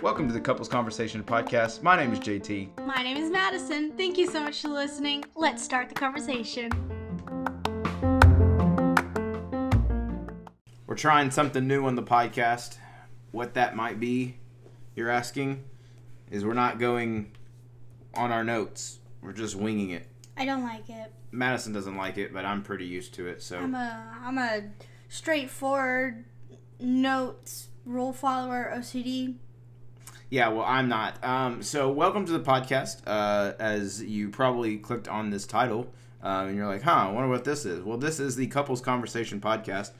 Welcome to the Couples Conversation podcast. My name is JT. My name is Madison. Thank you so much for listening. Let's start the conversation. We're trying something new on the podcast. What that might be, you're asking, is we're not going on our notes. We're just winging it. I don't like it. Madison doesn't like it, but I'm pretty used to it. So I'm a I'm a straightforward notes rule follower OCD. Yeah, well, I'm not. Um, so, welcome to the podcast. Uh, as you probably clicked on this title, uh, and you're like, huh, I wonder what this is. Well, this is the Couples Conversation Podcast.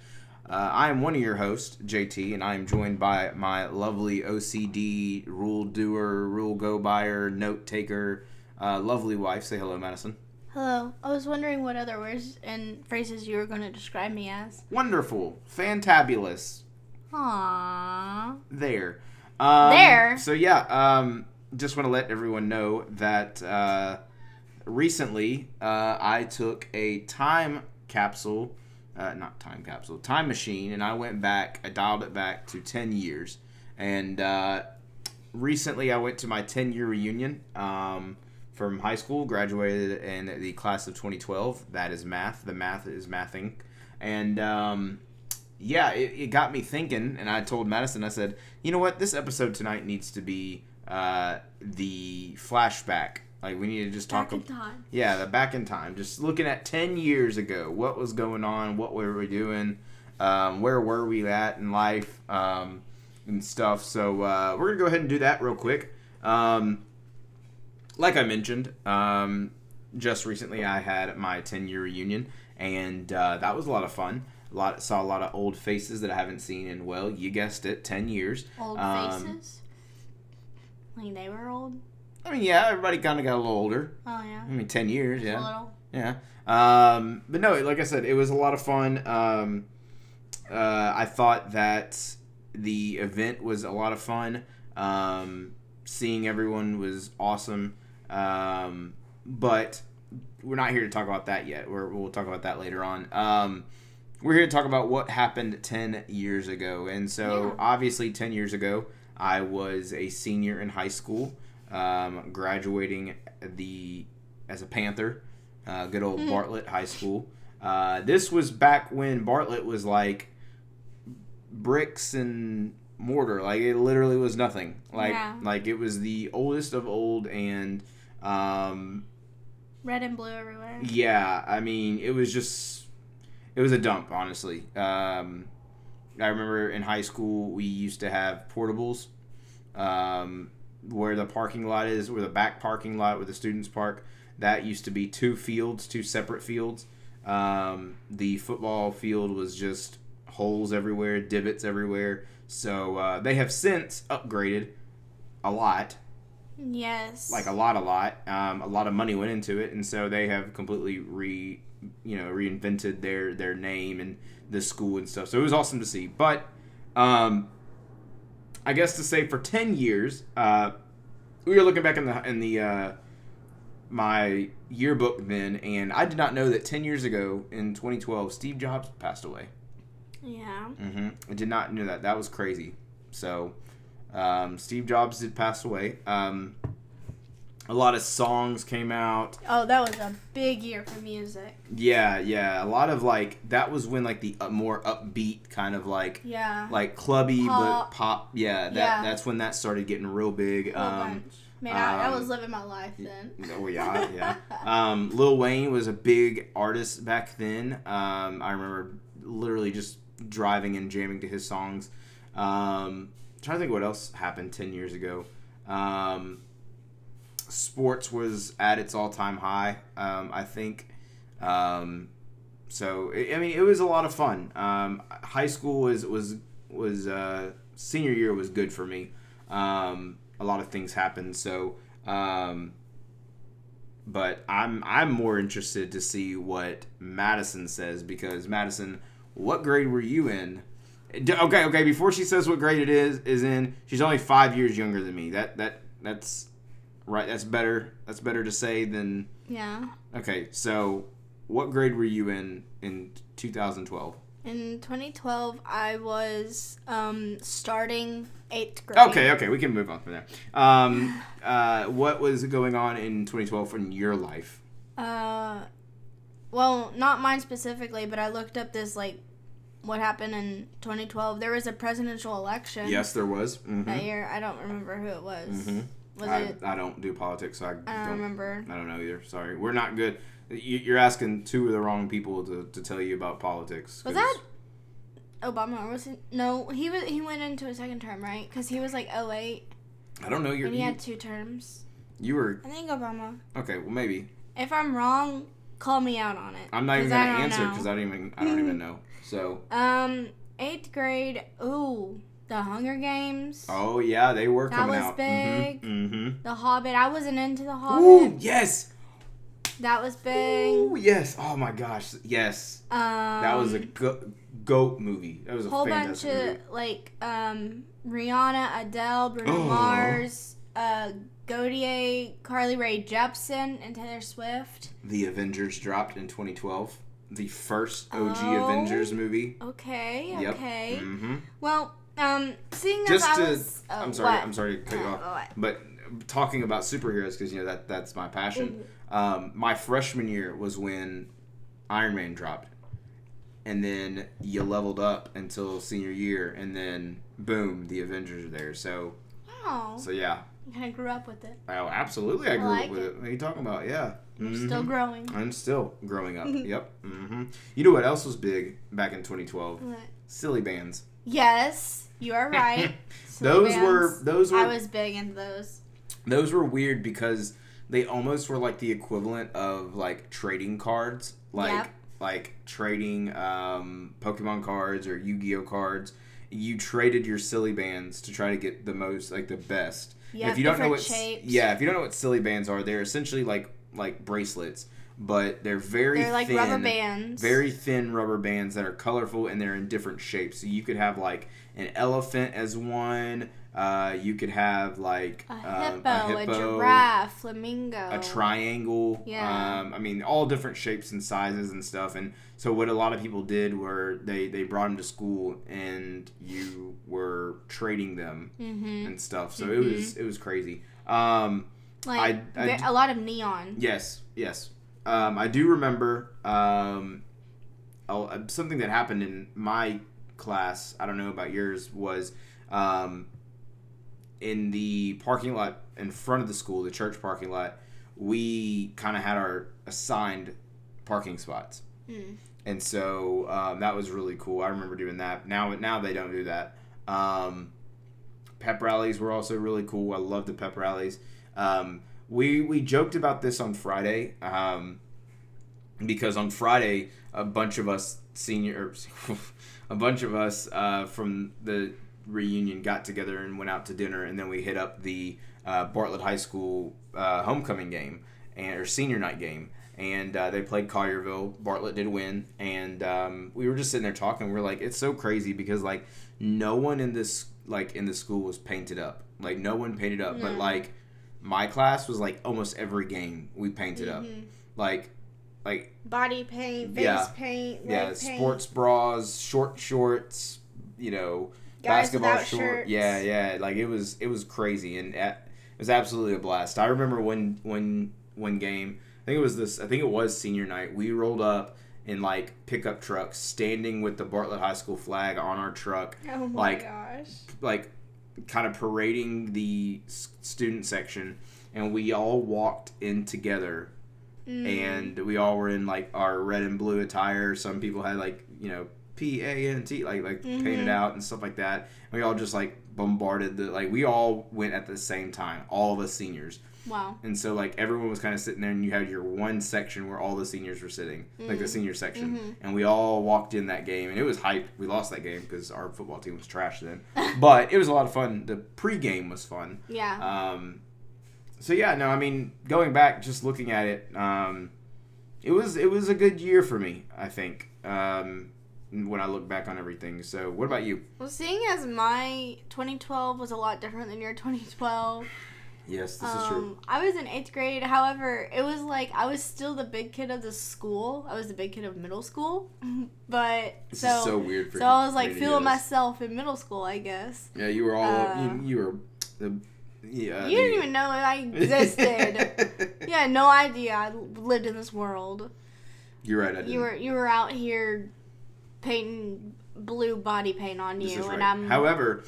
Uh, I am one of your hosts, JT, and I am joined by my lovely OCD rule doer, rule go buyer, note taker, uh, lovely wife. Say hello, Madison. Hello. I was wondering what other words and phrases you were going to describe me as. Wonderful, fantabulous. Aww. There. Um, There? So yeah, um, just want to let everyone know that uh, recently uh, I took a time capsule, uh, not time capsule, time machine, and I went back. I dialed it back to ten years, and uh, recently I went to my ten year reunion. Um, from high school, graduated in the class of 2012. That is math. The math is mathing, and um, yeah, it, it got me thinking, and I told Madison, I said, you know what, this episode tonight needs to be uh, the flashback. Like we need to just talk. Back in time. Yeah, the back in time, just looking at ten years ago, what was going on, what were we doing, um, where were we at in life, um, and stuff. So uh, we're gonna go ahead and do that real quick. Um, like I mentioned, um, just recently I had my 10 year reunion, and uh, that was a lot of fun. A lot saw a lot of old faces that I haven't seen in well, you guessed it, 10 years. Old Um, faces. Like they were old. I mean, yeah, everybody kind of got a little older. Oh yeah. I mean, 10 years, A yeah. little. Yeah. Um, but no, like I said, it was a lot of fun. Um, uh, I thought that the event was a lot of fun. Um, seeing everyone was awesome. Um, but we're not here to talk about that yet. We're, we'll talk about that later on. Um, we're here to talk about what happened 10 years ago. And so, Yeah. obviously, 10 years ago, I was a senior in high school, um, graduating the as a Panther, uh, good old Hmm. Bartlett High School. Uh, this was back when Bartlett was like bricks and mortar. Like it literally was nothing. Like Yeah. like it was the oldest of old, and um, Red and blue everywhere. yeah, I mean it was just it was a dump, honestly. Um, I remember in high school we used to have portables. Um, where the parking lot is, where the back parking lot where the students park, that used to be two fields, two separate fields. Um, the football field was just holes everywhere, divots everywhere. So uh, they have since upgraded a lot, Yes. like a lot, a lot. Um, a lot of money went into it, and so they have completely re, you know, reinvented their their name and the school and stuff. So it was awesome to see. But um, I guess to say for ten years, uh, we were looking back in the in the uh, my yearbook then, and I did not know that ten years ago in 2012, Steve Jobs passed away. Yeah. Mm-hmm. I did not know that. That was crazy. So, um, Steve Jobs did pass away. Um, a lot of songs came out. Oh, that was a big year for music. Yeah, yeah. A lot of like that was when like the uh, more upbeat kind of like Yeah. like clubby Pop. but pop. Yeah, that Yeah. that's when that started getting real big. Um. Man, I, I um, was living my life then. Oh yeah, yeah. Um, Lil Wayne was a big artist back then. Um, I remember literally just driving and jamming to his songs. Um, trying to think what else happened ten years ago. Um, sports was at its all-time high. Um, I think. Um, so I I mean, it was a lot of fun. Um, high school was was was uh, senior year was good for me. Um, a lot of things happened. So, um, but I'm I'm more interested to see what Madison says because Madison, what grade were you in? Okay, okay. Before she says what grade it is is in, she's only five years younger than me. That that that's right. That's better. That's better to say than Yeah. okay. So, what grade were you in in 2012? In 2012, I was um, starting eighth grade. Okay, okay, we can move on from there. Um, uh, what was going on in 2012 in your life? Uh, well, not mine specifically, but I looked up this like what happened in 2012. There was a presidential election. Yes, there was. Mm-hmm. That year, I don't remember who it was. Mhm. Was I, it? I don't do politics, so I, I don't don't. remember. I don't know either. Sorry, we're not good. You- You're asking two of the wrong people to, to tell you about politics. Was that Obama or was it? No, he was. He went into a second term, right? Because he was like 08, I don't know. You're, and he you, had two terms. you were I think Obama. okay. Well, maybe If I'm wrong, call me out on it. I'm not even gonna answer because I don't even I don't even know. So Um, eighth grade. Ooh, the Hunger Games. oh yeah, they were That coming was big. Mm-hmm. The Hobbit. I wasn't into the Ooh Hobbit. yes. That was big. Ooh yes. Oh my gosh. Yes. Um, That was a go- goat movie. That was a whole bunch of movie. like um Rihanna, Adele, Bruno Oh. Mars, uh, Gotye, Carly Rae Jepsen, and Taylor Swift. The Avengers dropped in 2012. The first OG Oh. Avengers movie. Okay, Yep. okay. Mm-hmm. Well, um, seeing as Just I to, was, oh, I'm sorry, what? I'm sorry to cut you Uh, off, but talking about superheroes because you know that that's my passion. Um, my freshman year was when Iron Man dropped, and then you leveled up until senior year, and then boom, the Avengers are there. So, Wow, so yeah, I grew up with it. oh, absolutely, I I grew like up with it. it. What are you talking about? Yeah, You're Mhm. still growing. I'm still growing up. yep. hmm You know what else was big back in 2012? What? Silly bands. Yes, you are right. Silly those were those were I was big into those. those were weird because they almost were like the equivalent of like trading cards like Yep. like trading um, pokemon cards or yu-gi-oh cards you traded your silly bands to try to get the most like the best Yeah, if you don't know what shapes. yeah if you don't know what silly bands are they're essentially like like bracelets but they're very They're like thin, rubber bands. very thin rubber bands that are colorful and they're in different shapes. So you could have like an elephant as one. Uh, you could have like a um, hippo, a, hippo, giraffe, flamingo. a triangle. Yeah. Um, I mean, all different shapes and sizes and stuff. And so what a lot of people did were they they brought them to school and you were trading them Mm-hmm. and stuff. So it was it was crazy. Um, Like I- I a lot of neon. Yes, yes. Um, I do remember um, oh, something that happened in my class. I don't know about yours. Was um, in the parking lot in front of the school, the church parking lot. We kind of had our assigned parking spots, Mm. and so um, that was really cool. I remember doing that. Now, now they don't do that. Um, pep rallies were also really cool. I love the pep rallies. Um, we we joked about this on Friday um, because on Friday a bunch of us senior, a bunch of us uh, from the reunion got together and went out to dinner, and then we hit up the uh, Bartlett High School uh, homecoming game and or senior night game. And uh, they played Collierville. Bartlett did win, and um, we were just sitting there talking. We are like, it's so crazy because like no one in this like in the school was painted up. Like no one painted up, but like my class was like almost every game we painted up. Mhm. Like like Body paint, face Yeah. paint, yeah, paint. sports bras, short shorts, you know, Guys basketball without short. shirts. Yeah, yeah, like it was it was crazy and uh, it was absolutely a blast. I remember when when one game, I think it was this I think it was senior night. We rolled up in like pickup trucks standing with the Bartlett High School flag on our truck Oh my like, gosh. like kind of parading the student section and we all walked in together Mm. and we all were in like our red and blue attire. Some people had like you know P A N T like like painted Mhm. out and stuff like that. And we all just like bombarded the like we all went at the same time, all of us seniors. Wow. And so like everyone was kind of sitting there, and you had your one section where all the seniors were sitting, like the Mhm. senior section, Mhm. and we all walked in that game, and it was hype. We lost that game because our football team was trash then, but it was a lot of fun. The pregame was fun. Yeah. Um, so yeah, no, I mean, going back, just looking at it, um, it was it was a good year for me. I think um, when I look back on everything. So, what about you? well, seeing as my 2012 was a lot different than your 2012, Yes, this is true. Um, I was in eighth grade. However, it was like I was still the big kid of the school. I was the big kid of middle school, but This so is so weird for so I was like feeling myself in middle school. I guess Yeah, you were all Uh, you, you were the yeah. you didn't even know I existed. you had no idea I lived in this world. You're right. I didn't. You were you were out here painting blue body paint on This you, is and. I'm However,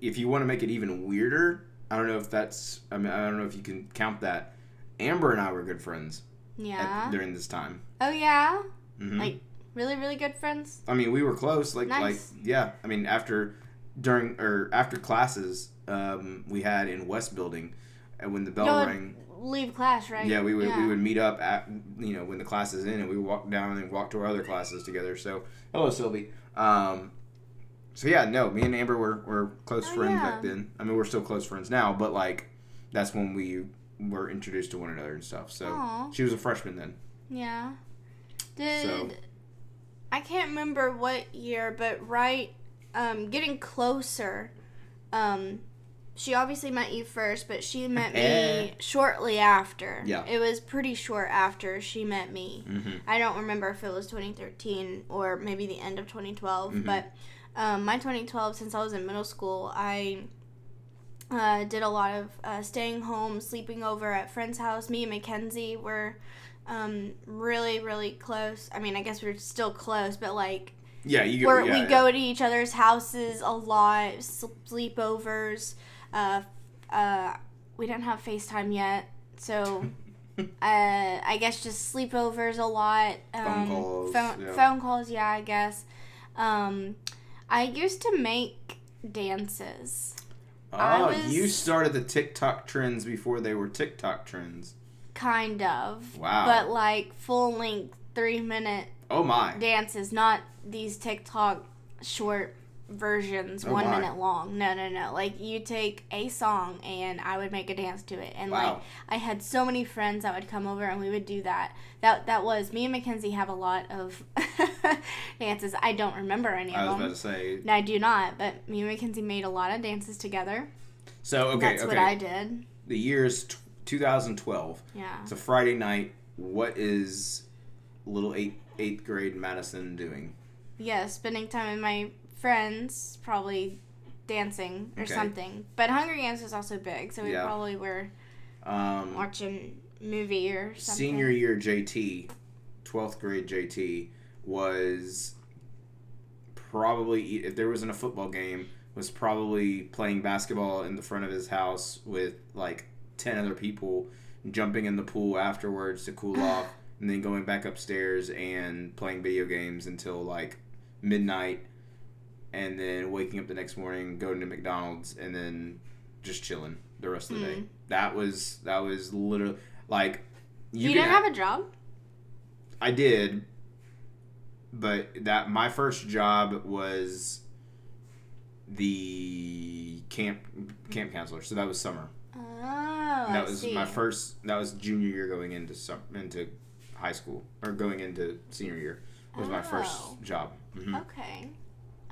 if you want to make it even weirder, I don't know if that's. I mean, I don't know if you can count that. Amber and I were good friends at- yeah. during this time. Oh yeah, hmm Like- really really good friends. I mean, we were close. Like, Nice. like, yeah. I mean, after, during or after classes, um, we had in West Building, and when the bell Y'all rang, Leave class, right? yeah, we would we would meet up at you know when the class is in, and we walk down and walk to our other classes together. So, hello, Sylvie. Um, so yeah, no, me and Amber were were close Oh, friends yeah. back then. I mean, we're still close friends now, but like, that's when we were introduced to one another and stuff. So Aw. she was a freshman then. Yeah. Did So- I can't remember what year, but right, um, getting closer. Um, she obviously met you first, but she met me shortly after. Yeah. It was pretty short after she met me. Mm-hmm. I don't remember if it was 2013 or maybe the end of 2012, Mhm. but um, my 2012, since I was in middle school, I uh, did a lot of uh, staying home, sleeping over at friends' house. Me and Mackenzie were um, really, really close. I mean, I guess we are still close, but like Yeah, you go. yeah, we yeah. go to each other's houses a lot, sleepovers. Uh, uh, we didn't have FaceTime yet, so uh, I guess just sleepovers a lot. Um, calls, Phone, yeah. phone calls, yeah, I guess. Um, I used to make dances, Oh, was- you started the TikTok trends before they were TikTok trends. kind of, Wow. but like full length three minute oh my. dances, not these TikTok short versions, Oh one my. minute long. No, no, no. Like you take a song and I would make a dance to it, and like I had so many friends that would come over and we would do that. That that was me and Mackenzie have a lot of dances. I don't remember any I of them. I was about to say. No, I do not. But me and Mackenzie made a lot of dances together. So okay, That's okay. what I did. the year is t- 2012. Yeah. It's a Friday night. What is little eight eighth grade Madison doing? Yeah, spending time with my friends, probably dancing or Okay. something. But Hunger Games was also big, so we Yeah. probably were Um, watching movie or something. senior year JT, 12th grade JT was probably if there wasn't a football game was probably playing basketball in the front of his house with like 10 other people jumping in the pool afterwards to cool off and then going back upstairs and playing video games until like midnight and then waking up the next morning going to McDonald's and then just chilling the rest of the day Mm. that was that was literally like You, can didn't have a job? I did, but that my first job was the camp camp counselor. So that was summer. Oh, that was my first. That was junior year going into sum, into high school or going into senior year was my first Oh. job. hmm Okay.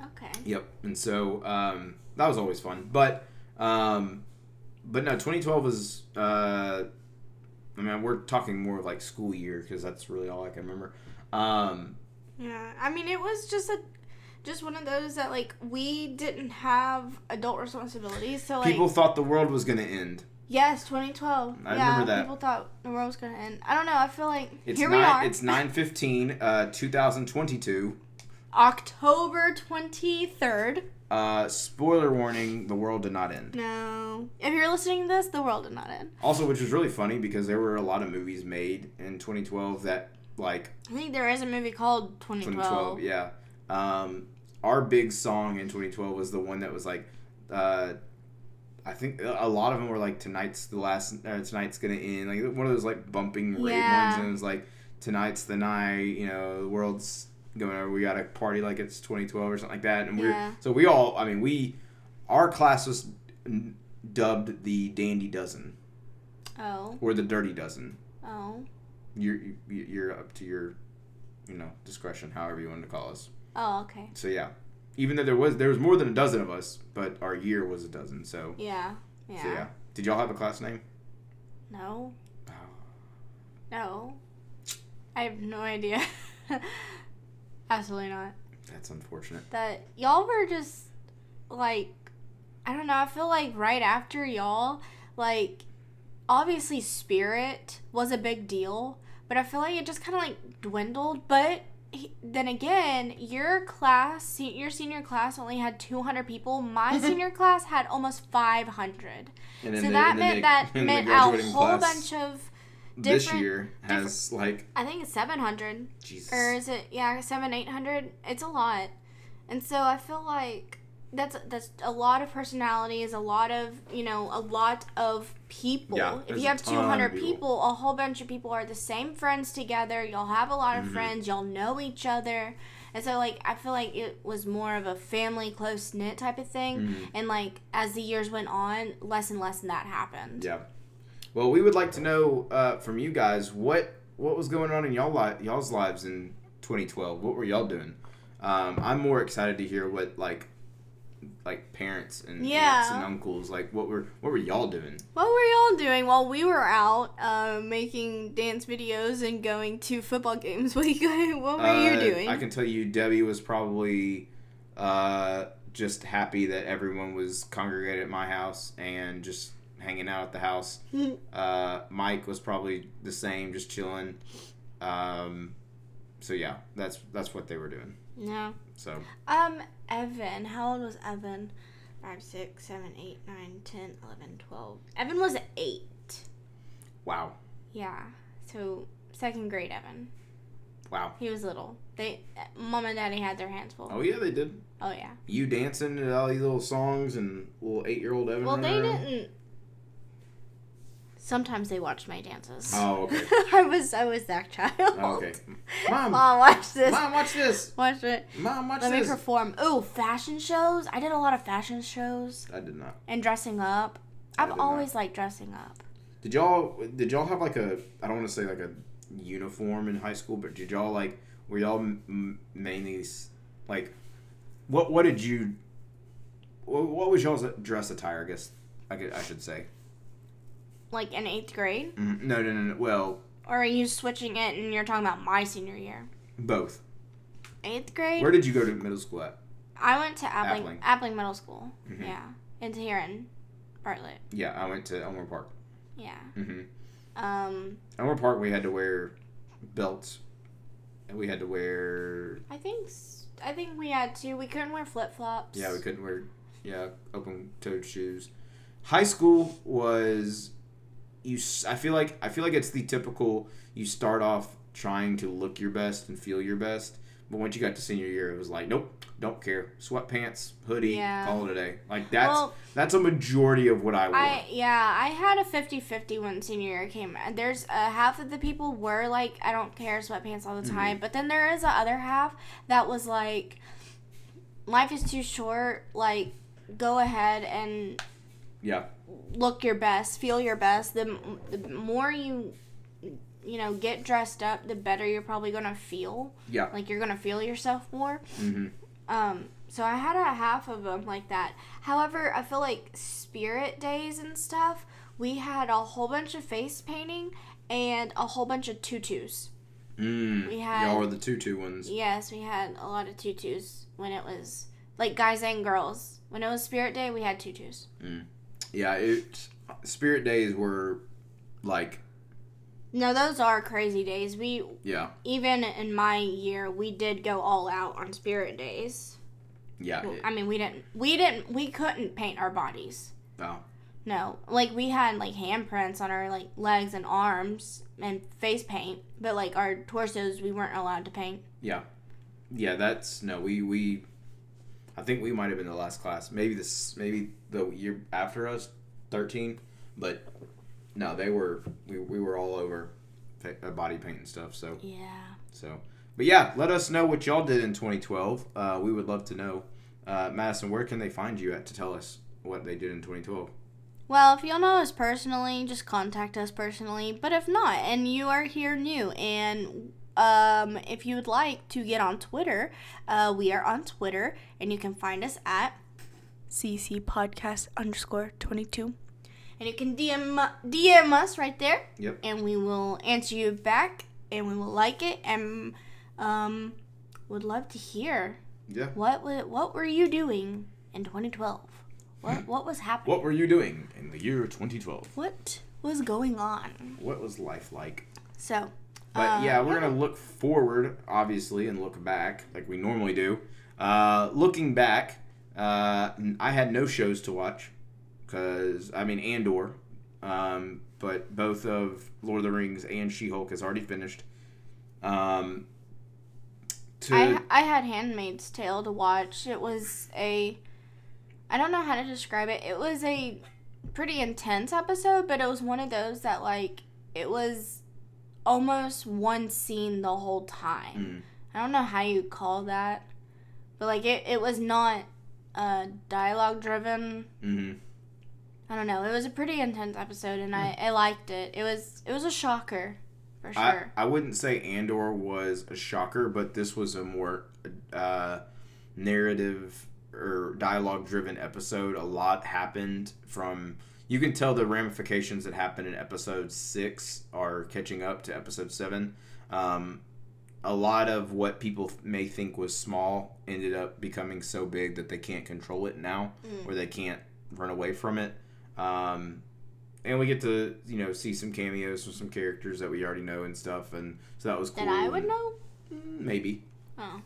Okay. Yep. And so um, that was always fun. But um, but no, 2012 was. Uh, I mean, we're talking more of like school year because that's really all I can remember. Um, Yeah, I mean, it was just a, just one of those that like we didn't have adult responsibilities. So like, people thought the world was going to end. yes, 2012. I yeah, remember that. people thought the world was gonna end. I don't know. I feel like It's here nine, we are. It's 9:15, uh, 2022. October 23rd. Uh, spoiler warning: the world did not end. No, if you're listening to this, the world did not end. Also, which was really funny because there were a lot of movies made in 2012 that like I think there is a movie called 2012. 2012. Yeah. Um, our big song in 2012 was the one that was like, uh, I think a lot of them were like tonight's the last, uh, tonight's gonna end, like one of those like bumping rate Yeah. ones, and it was like tonight's the night, you know, the world's going over, we gotta party like it's 2012 or something like that, and we're so we all, I mean, we, our class was dubbed the Dandy Dozen Oh, or the Dirty Dozen. oh, You're you- you're up to your, you know, discretion, however you want to call us. oh, okay. So yeah, even though there was there was more than a dozen of us, but our year was a dozen. So, Yeah, yeah. so yeah, Did y'all have a class name? No. Oh. No. I have no idea. Absolutely not. That's unfortunate. That y'all were just like I don't know, I feel like right after y'all, like obviously spirit was a big deal, but I feel like it just kind of like dwindled, but he- then again, your class, your senior class only had 200 people. My senior class had almost 500. So the- that meant the- that meant a whole bunch of this year has like I think it's 700 Jesus. or is it yeah, 7 800. It's a lot. And so I feel like that's that's a lot of personalities, a lot of, you know, a lot of people. Yeah, if you have 200 of people. people, a whole bunch of people are the same friends together. Y'all have a lot of Mhm. friends, y'all know each other. And so like I feel like it was more of a family close knit type of thing. Mhm. And like as the years went on, less and less of that happened. Yeah. Well, we would like to know uh, from you guys what what was going on in y'all li- y'all's lives in 2012. What were y'all doing? Um, I'm more excited to hear what like like parents and aunts and uncles like what were what were y'all doing? What were y'all doing while we were out uh, making dance videos and going to football games? What, you what were you Uh, doing? I can tell you, Debbie was probably uh, just happy that everyone was congregated at my house and just hanging out at the house. Uh, Mike was probably the same, just chilling. Um, so yeah, that's that's what they were doing. no. So Um, Evan. How old was Evan? 5, 6, 7, 8, 9, 10, 11, 12. Evan was 8. wow, Yeah. So, second grade Evan. wow. He was little. They, Mom and Daddy had their hands full. Oh yeah, they did. Oh, yeah. You dancing to all these little songs and little eight-year-old Evan. Well, they around? didn't. Sometimes they watched my dances. Oh okay. I was I was that child. Oh, okay. Mom, Mom, watch this. mom, watch this. Watch it. Mom, watch this. Let me perform. Ooh, fashion shows. I did a lot of fashion shows I did not. and dressing up. I I've did not. always liked dressing up. Did y'all did y'all have like a I don't want to say like a uniform in high school, but did y'all like were y'all m- mainly like what what did you what, what was y'all's dress attire? I guess I could, I should say. Like in eighth grade? Mhm. No, no, no, no. Well, Or are you switching it and you're talking about my senior year? both. Eighth grade? Where did you go to middle school at? I went to Appling, Appling. Appling Middle School. Mhm. Yeah. Into here in Bartlett. Yeah, I went to Elmore Park. Yeah. hmm Um, Elmore Park, we had to wear belts, and we had to wear I think I think we had to. We couldn't wear flip flops. Yeah, we couldn't wear yeah open toed shoes. High school was you. I feel like I feel like it's the typical. You start off trying to look your best and feel your best, but once you got to senior year, it was like nope, don't care. Sweatpants, hoodie, Yeah. call it a day. Like that's Well, that's a majority of what I wore. I yeah, I had a 50-50 when senior year came. There's a half of the people were like, I don't care, sweatpants all the Mm-hmm. time. But then there is the other half that was like, life is too short. Like, go ahead and yeah, look your best, feel your best. The, the more you, you know, get dressed up, the better you're probably gonna feel. yeah. Like you're gonna feel yourself more. mm-hmm. Um, so I had a half of them like that. However, I feel like spirit days and stuff, we had a whole bunch of face painting and a whole bunch of tutus. Mm. We had- y'all were the tutu ones. Yes, we had a lot of tutus when it was like guys and girls. When it was spirit day, we had tutus. Yeah, it. Spirit days were like No, those are crazy days. We yeah, even in my year, we did go all out on spirit days. yeah. Well, it- I mean, we didn't we didn't we couldn't paint our bodies. oh. No, like we had like handprints on our like legs and arms and face paint, but like our torsos we weren't allowed to paint. Yeah, yeah. That's no. We we, I think we might have been the last class. Maybe this. Maybe the year after us, thirteen. But no, they were. We, we were all over uh, body paint and stuff. So Yeah. so. But yeah, let us know what y'all did in 2012. Uh, we would love to know. Uh, Madison, where can they find you at to tell us what they did in 2012? Well, if y'all know us personally, just contact us personally. But if not, and you are here new, and um, if you would like to get on Twitter, uh, we are on Twitter, and you can find us at CC Podcast underscore twenty two. and you can DM DM us right there. Yep. And we will answer you back, and we will like it, and um, would love to hear Yeah. what what were you doing in 2012? What what was happening? What were you doing in the year 2012? What was going on? What was life like? So, But uh, yeah, we're gonna look forward, obviously, and look back like we normally do. Uh, looking back, uh, I had no shows to watch because I mean Andor, um, but both of Lord of the Rings and She Hulk has already finished. Um, to I I had Handmaid's Tale to watch. It was a I don't know how to describe it. It was a pretty intense episode, but it was one of those that like it was almost one scene the whole time. Mm. I don't know how you call that. But like it, it was not uh dialogue driven. mhm. I don't know. It was a pretty intense episode and I, I liked it. It was it was a shocker for I, sure. I wouldn't say Andor was a shocker, but this was a more uh, narrative or dialogue driven episode. A lot happened from. You can tell the ramifications that happened in episode six are catching up to episode seven. Um, a lot of what people may think was small ended up becoming so big that they can't control it now, Mm. or they can't run away from it. Um, and we get to you know see some cameos from some characters that we already know and stuff, and so that was cool. that I would know? Mm, Maybe, Oh.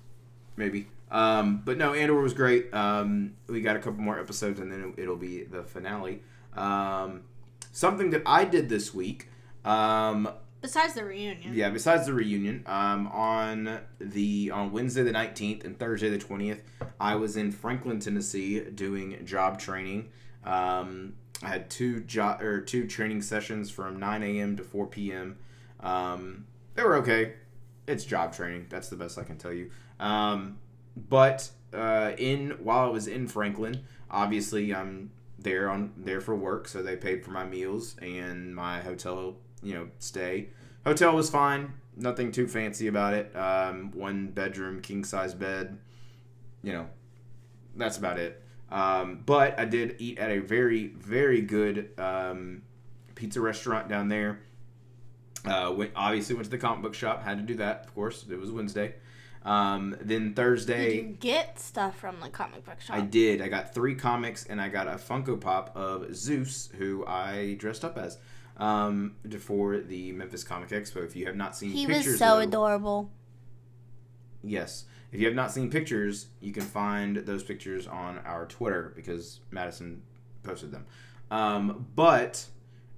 maybe. Um, but no, Andor was great. Um, we got a couple more episodes, and then it'll be the finale. Um, something that I did this week. Um, Besides the reunion. yeah, besides the reunion, um, on the on Wednesday the nineteenth and Thursday the twentieth, I was in Franklin, Tennessee, doing job training. Um, I had two job or two training sessions from nine a.m. to four p.m. Um, they were okay. It's job training. That's the best I can tell you. Um, but uh, in while I was in Franklin, obviously I'm there on there for work, so they paid for my meals and my hotel, you know, stay. Hotel was fine, nothing too fancy about it. Um, one bedroom, king size bed, you know, that's about it. Um, but I did eat at a very very good um, pizza restaurant down there. Uh, went obviously went to the comic book shop. Had to do that, of course. It was Wednesday. Um, then Thursday. Did you get stuff from the comic book shop? I did. I got three comics and I got a Funko Pop of Zeus, who I dressed up as um, for the Memphis Comic Expo. If you have not seen he pictures, was so though- adorable. Yes. If you have not seen pictures, you can find those pictures on our Twitter because Madison posted them. Um, but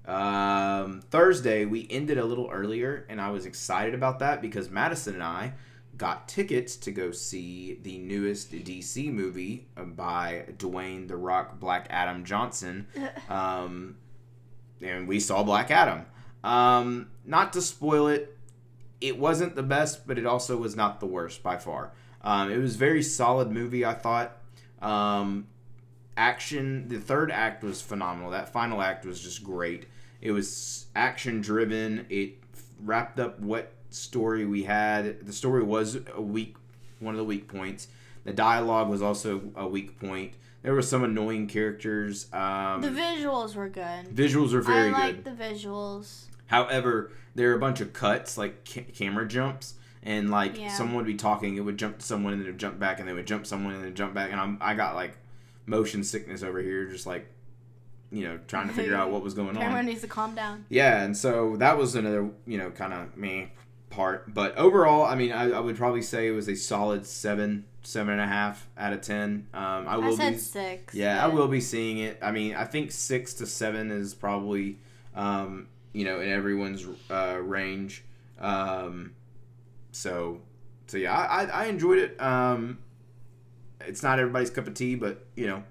um, Thursday, we ended a little earlier, and I was excited about that because Madison and I got tickets to go see the newest DC movie by Dwayne The Rock Black Adam Johnson. Um, and we saw Black Adam. Um, not to spoil it, it wasn't the best, but it also was not the worst by far. Um, it was very solid movie, I thought. Um, action, the third act was phenomenal. That final act was just great. It was action driven. It wrapped up what story we had. The story was a weak, one of the weak points. The dialogue was also a weak point. There were some annoying characters. Um, The visuals were good. visuals are very I good. like the visuals. However, there are a bunch of cuts, like ca- camera jumps, and like Yeah. someone would be talking, it would jump to someone, and then jump back, and they would jump someone, and then jump back, and I'm, I got like motion sickness over here, just like you know trying to figure out what was going Everyone on. needs to calm down. Yeah, and so that was another you know kind of me part, but overall, I mean, I, I would probably say it was a solid seven, seven and a half out of ten. Um, I I, will said be six. yeah, I will be seeing it. I mean, I think six to seven is probably, um, you know, in everyone's uh, range. Um, so, so yeah, I, I, I enjoyed it. Um, it's not everybody's cup of tea, but you know,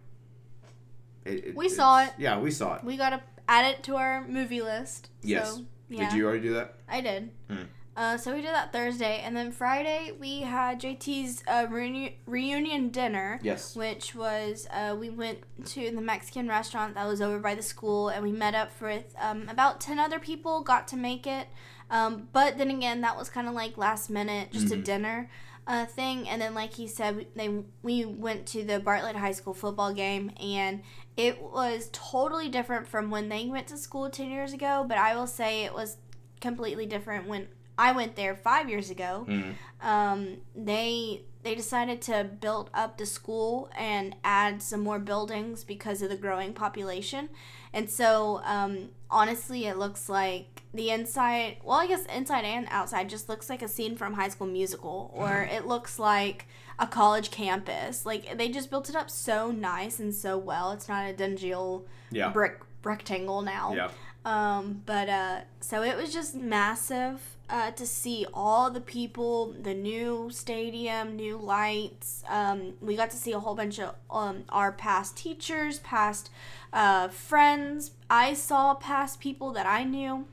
it, it- We saw it. Yeah, we saw it. We gotta add it to our movie list. Yes. So, yeah, Did you already do that? I did. Hmm. Uh, so we did that Thursday, and then Friday we had JT's uh, reuni- reunion dinner. Yes. which was uh, we went to the Mexican restaurant that was over by the school, and we met up with um, about ten other people. Got to make it, um, but then again, that was kind of like last minute, just a Mhm. dinner. uh, thing, and then like he said, they we went to the Bartlett High School football game, and it was totally different from when they went to school ten years ago. But I will say it was completely different when I went there five years ago. Mhm. Um, they they decided to build up the school and add some more buildings because of the growing population. And so, um, honestly, it looks like the inside, well, I guess inside and outside, just looks like a scene from High School Musical, or it looks like a college campus. Like, they just built it up so nice and so well. It's not a dingy old Yeah. brick rectangle now. Yeah. Um, but uh, so it was just massive uh, to see all the people, the new stadium, new lights. Um, we got to see a whole bunch of um, our past teachers, past uh, friends. I saw past people that I knew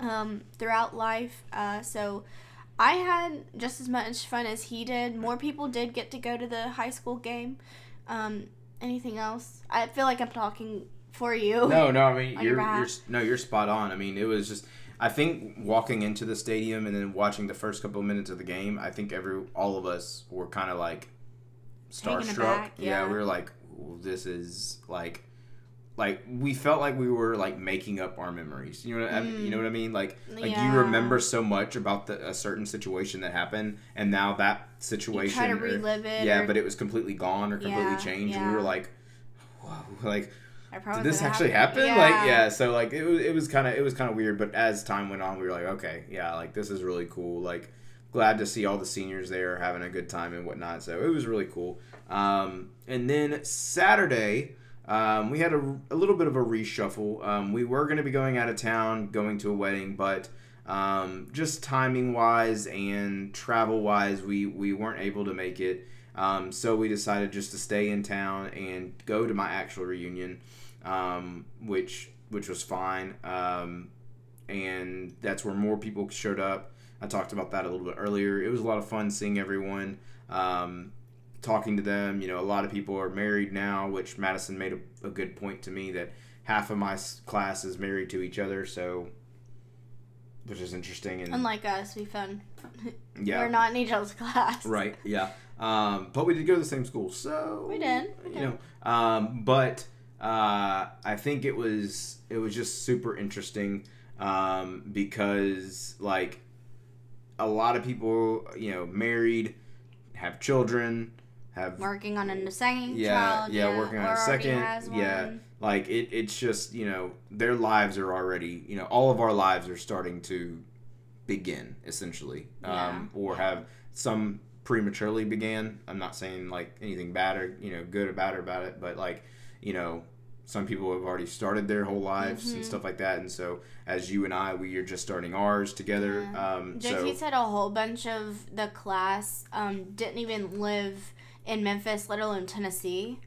um, throughout life. Uh, so I had just as much fun as he did. More people did get to go to the high school game. Um, anything else? I feel like I'm talking for you. No, no, I mean you're, your you're no, you're spot on. I mean, it was just I think walking into the stadium and then watching the first couple of minutes of the game, I think every all of us were kind of like starstruck. aback, yeah. yeah. we were like, this is like like we felt like we were like making up our memories. You know what I, you know what I mean? Like like Mm. Yeah. you remember so much about the, a certain situation that happened, and now that You situation, try to or- it. yeah, or- but it was completely gone or completely Yeah, changed, and we were like, whoa, like I promise did this actually happened. happen? Like, yeah. So like, it was it was kind of it was kind of weird. But as time went on, we were like, okay, yeah, like this is really cool. Like, glad to see all the seniors there having a good time and whatnot. So it was really cool. Um, and then Saturday. Um, we had a, a little bit of a reshuffle. Um, we were going to be going out of town, going to a wedding, but um, just timing wise and travel wise, we, we weren't able to make it. Um, so we decided just to stay in town and go to my actual reunion, um, which which was fine. Um, and that's where more people showed up. I talked about that a little bit earlier. It was a lot of fun seeing everyone, um, talking to them. You know, a lot of people are married now, which Madison made a, a good point to me that half of my class is married to each other. So, which is interesting and Unlike us, we found yeah, we're not in each other's class. Right. Yeah. Um, but we did go to the same school, so We did, we You know, um, but uh, I think it was it was just super interesting um, because like a lot of people, you know, married, have children, have Working on a second Yeah, child. yeah, working on a second, yeah. like it, it's just you know their lives are already you know all of our lives are starting to begin essentially um, or have some prematurely began i'm not saying like anything bad or you know good or bad about it but like you know some people have already started their whole lives and Mhm. stuff like that and so as you and i we are just starting ours together Yeah. um, JT so said a whole bunch of the class um, didn't even live in Memphis, let alone Tennessee.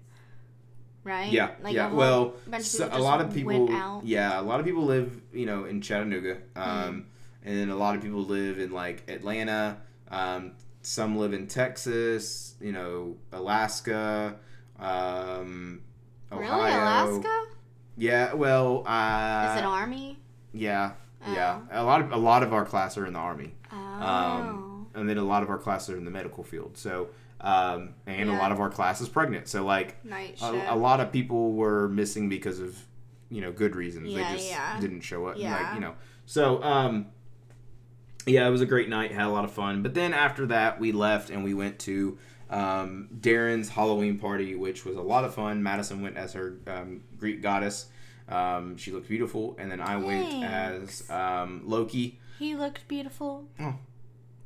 Right? yeah Like yeah a well bunch of so a lot of people yeah a lot of people live you know in chattanooga um, Mm-hmm. and then a lot of people live in like atlanta um, some live in texas you know alaska um, ohio. Really? Alaska? yeah well uh, Is it Army? yeah yeah. A lot of a lot of our class are in the army. Oh. um, and then a lot of our classes are in the medical field. So um, and a lot of our class is pregnant. So like a, a lot of people were missing because of you know good reasons. Yeah, they just yeah. didn't show up. Like Yeah. you know. So um yeah it was a great night. Had a lot of fun. But then after that we left and we went to um, darren's halloween party which was a lot of fun madison went as her um, greek goddess um, she looked beautiful and then i went as um, loki He looked beautiful. Oh,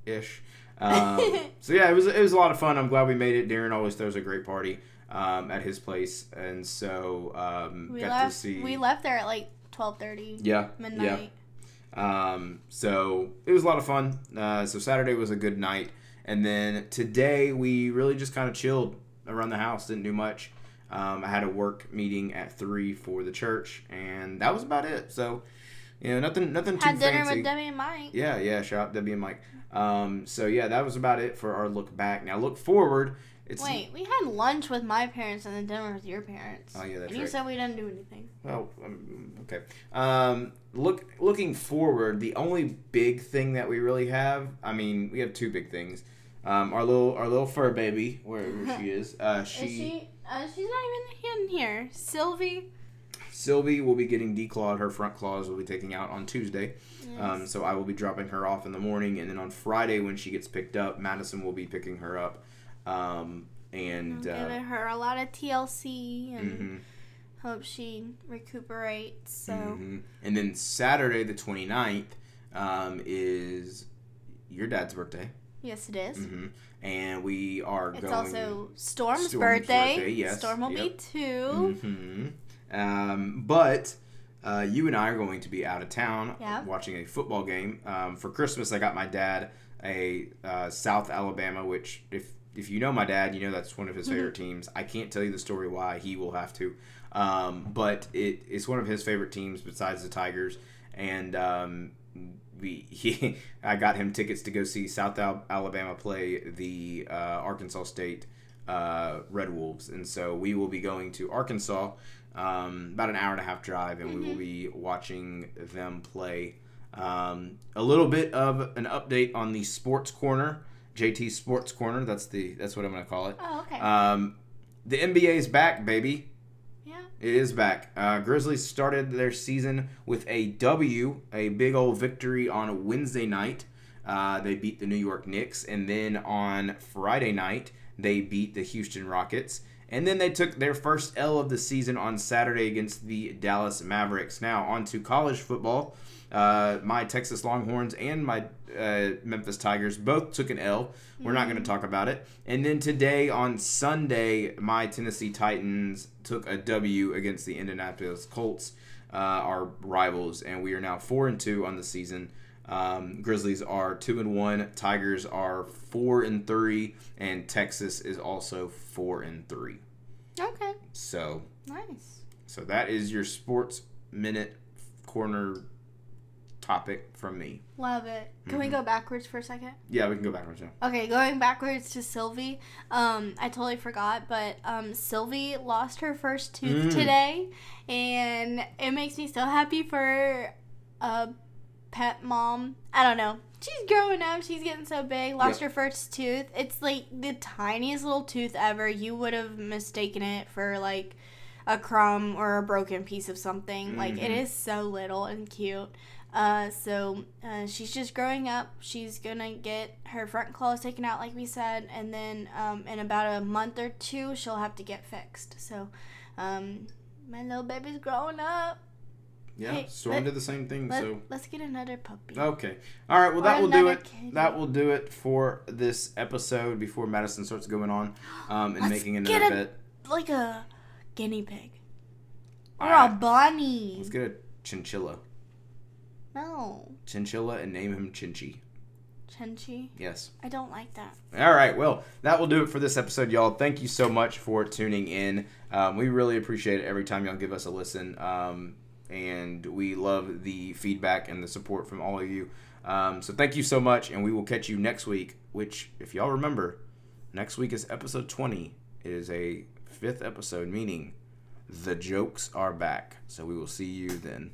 ish. Um, so yeah, it was it was a lot of fun. I'm glad we made it. Darren always throws a great party um, at his place, and so um, We got left. to see. We left there at like twelve thirty yeah, midnight. yeah. Um, so it was a lot of fun. Uh, so Saturday was a good night, and then today we really just kind of chilled around the house. Didn't do much. Um, I had a work meeting at three for the church, and that was about it. So, you know, nothing, nothing too Had dinner fancy. with Debbie and Mike. Yeah, yeah. Shout out Debbie and Mike. Um, so yeah, that was about it for our look back. Now look forward. It's Wait, we had lunch with my parents and then dinner with your parents. Oh, yeah, that's And you right. said we didn't do anything. well, um, okay. Um, look, looking forward, the only big thing that we really have, I mean, we have two big things. Um, our little our little fur baby, wherever she is, uh, she, Is she? Uh, she's not even in here. Sylvie. Sylvie will be getting declawed. Her front claws will be taking out on Tuesday. Yes. Um, so I will be dropping her off in the morning, and then on Friday when she gets picked up, Madison will be picking her up. Um, and I'm uh, giving her a lot of TLC and mhm, hope she recuperates. So mhm. and then Saturday the 29th um, is your dad's birthday. Yes, it is. hmm And we are It's going. also Storm's, Storm's birthday. birthday, yes, Storm will yep. be 2 hmm Um, but uh, you and I are going to be out of town Yeah. watching a football game. Um, for Christmas, I got my dad a uh, South Alabama, which if if you know my dad, you know that's one of his favorite teams. I can't tell you the story why he will have to, um, but it is one of his favorite teams besides the Tigers. And um, we he I got him tickets to go see South Alabama play the uh, Arkansas State uh, Red Wolves, and so we will be going to Arkansas, um, about an hour and a half drive, and we will be watching them play. Um, a little bit of an update on the Sports Corner, JT Sports Corner. That's the that's what I'm going to call it. Oh, okay. Um, the NBA's back, baby. Yeah. It is back. Uh, Grizzlies started their season with a W, a big old victory on a Wednesday night. Uh, they beat the New York Knicks, and then on Friday night they beat the Houston Rockets, and then they took their first L of the season on Saturday against the Dallas Mavericks. Now on to college football. Uh, my Texas Longhorns and my uh, Memphis Tigers both took an L. We're not going to talk about it. And then today on Sunday, my Tennessee Titans took a W against the Indianapolis Colts, uh, our rivals, and we are now four and two on the season. Um, Grizzlies are two and one. Tigers are four and three, and Texas is also four and three. Okay. So, Nice. so that is your sports minute corner topic from me. Love it. Can we Mhm. go backwards for a second? Yeah, we can go backwards now. Okay, going backwards to Sylvie. Um, I totally forgot, but um, Sylvie lost her first tooth Mm. today, and it makes me so happy for a pet mom. I don't know. She's growing up. She's getting so big. Lost her first tooth. It's like the tiniest little tooth ever. You would have mistaken it for like a crumb or a broken piece of something. Like it Mhm. is so little and cute. Uh, so uh, she's just growing up. She's gonna get her front claws taken out, like we said, and then um, in about a month or two, she'll have to get fixed. So, um, my little baby's growing up. Yeah, Hey, Storm did the same thing. Let, so let's get another puppy. okay, all right. Well, Or that will do it. That will do it for this episode. Before Madison starts going on um, and Let's making get another a- bet. Like a guinea pig or Alright. a bunny. Let's get a chinchilla. No, Chinchilla and name him Chinchy. Chinchi. Yes. I don't like that. All right. Well, that will do it for this episode, y'all. Thank you so much for tuning in. Um, we really appreciate it every time y'all give us a listen. Um, and we love the feedback and the support from all of you. Um, so thank you so much. And we will catch you next week, which, if y'all remember, next week is episode 20. It is a fifth episode, meaning the jokes are back. So we will see you then.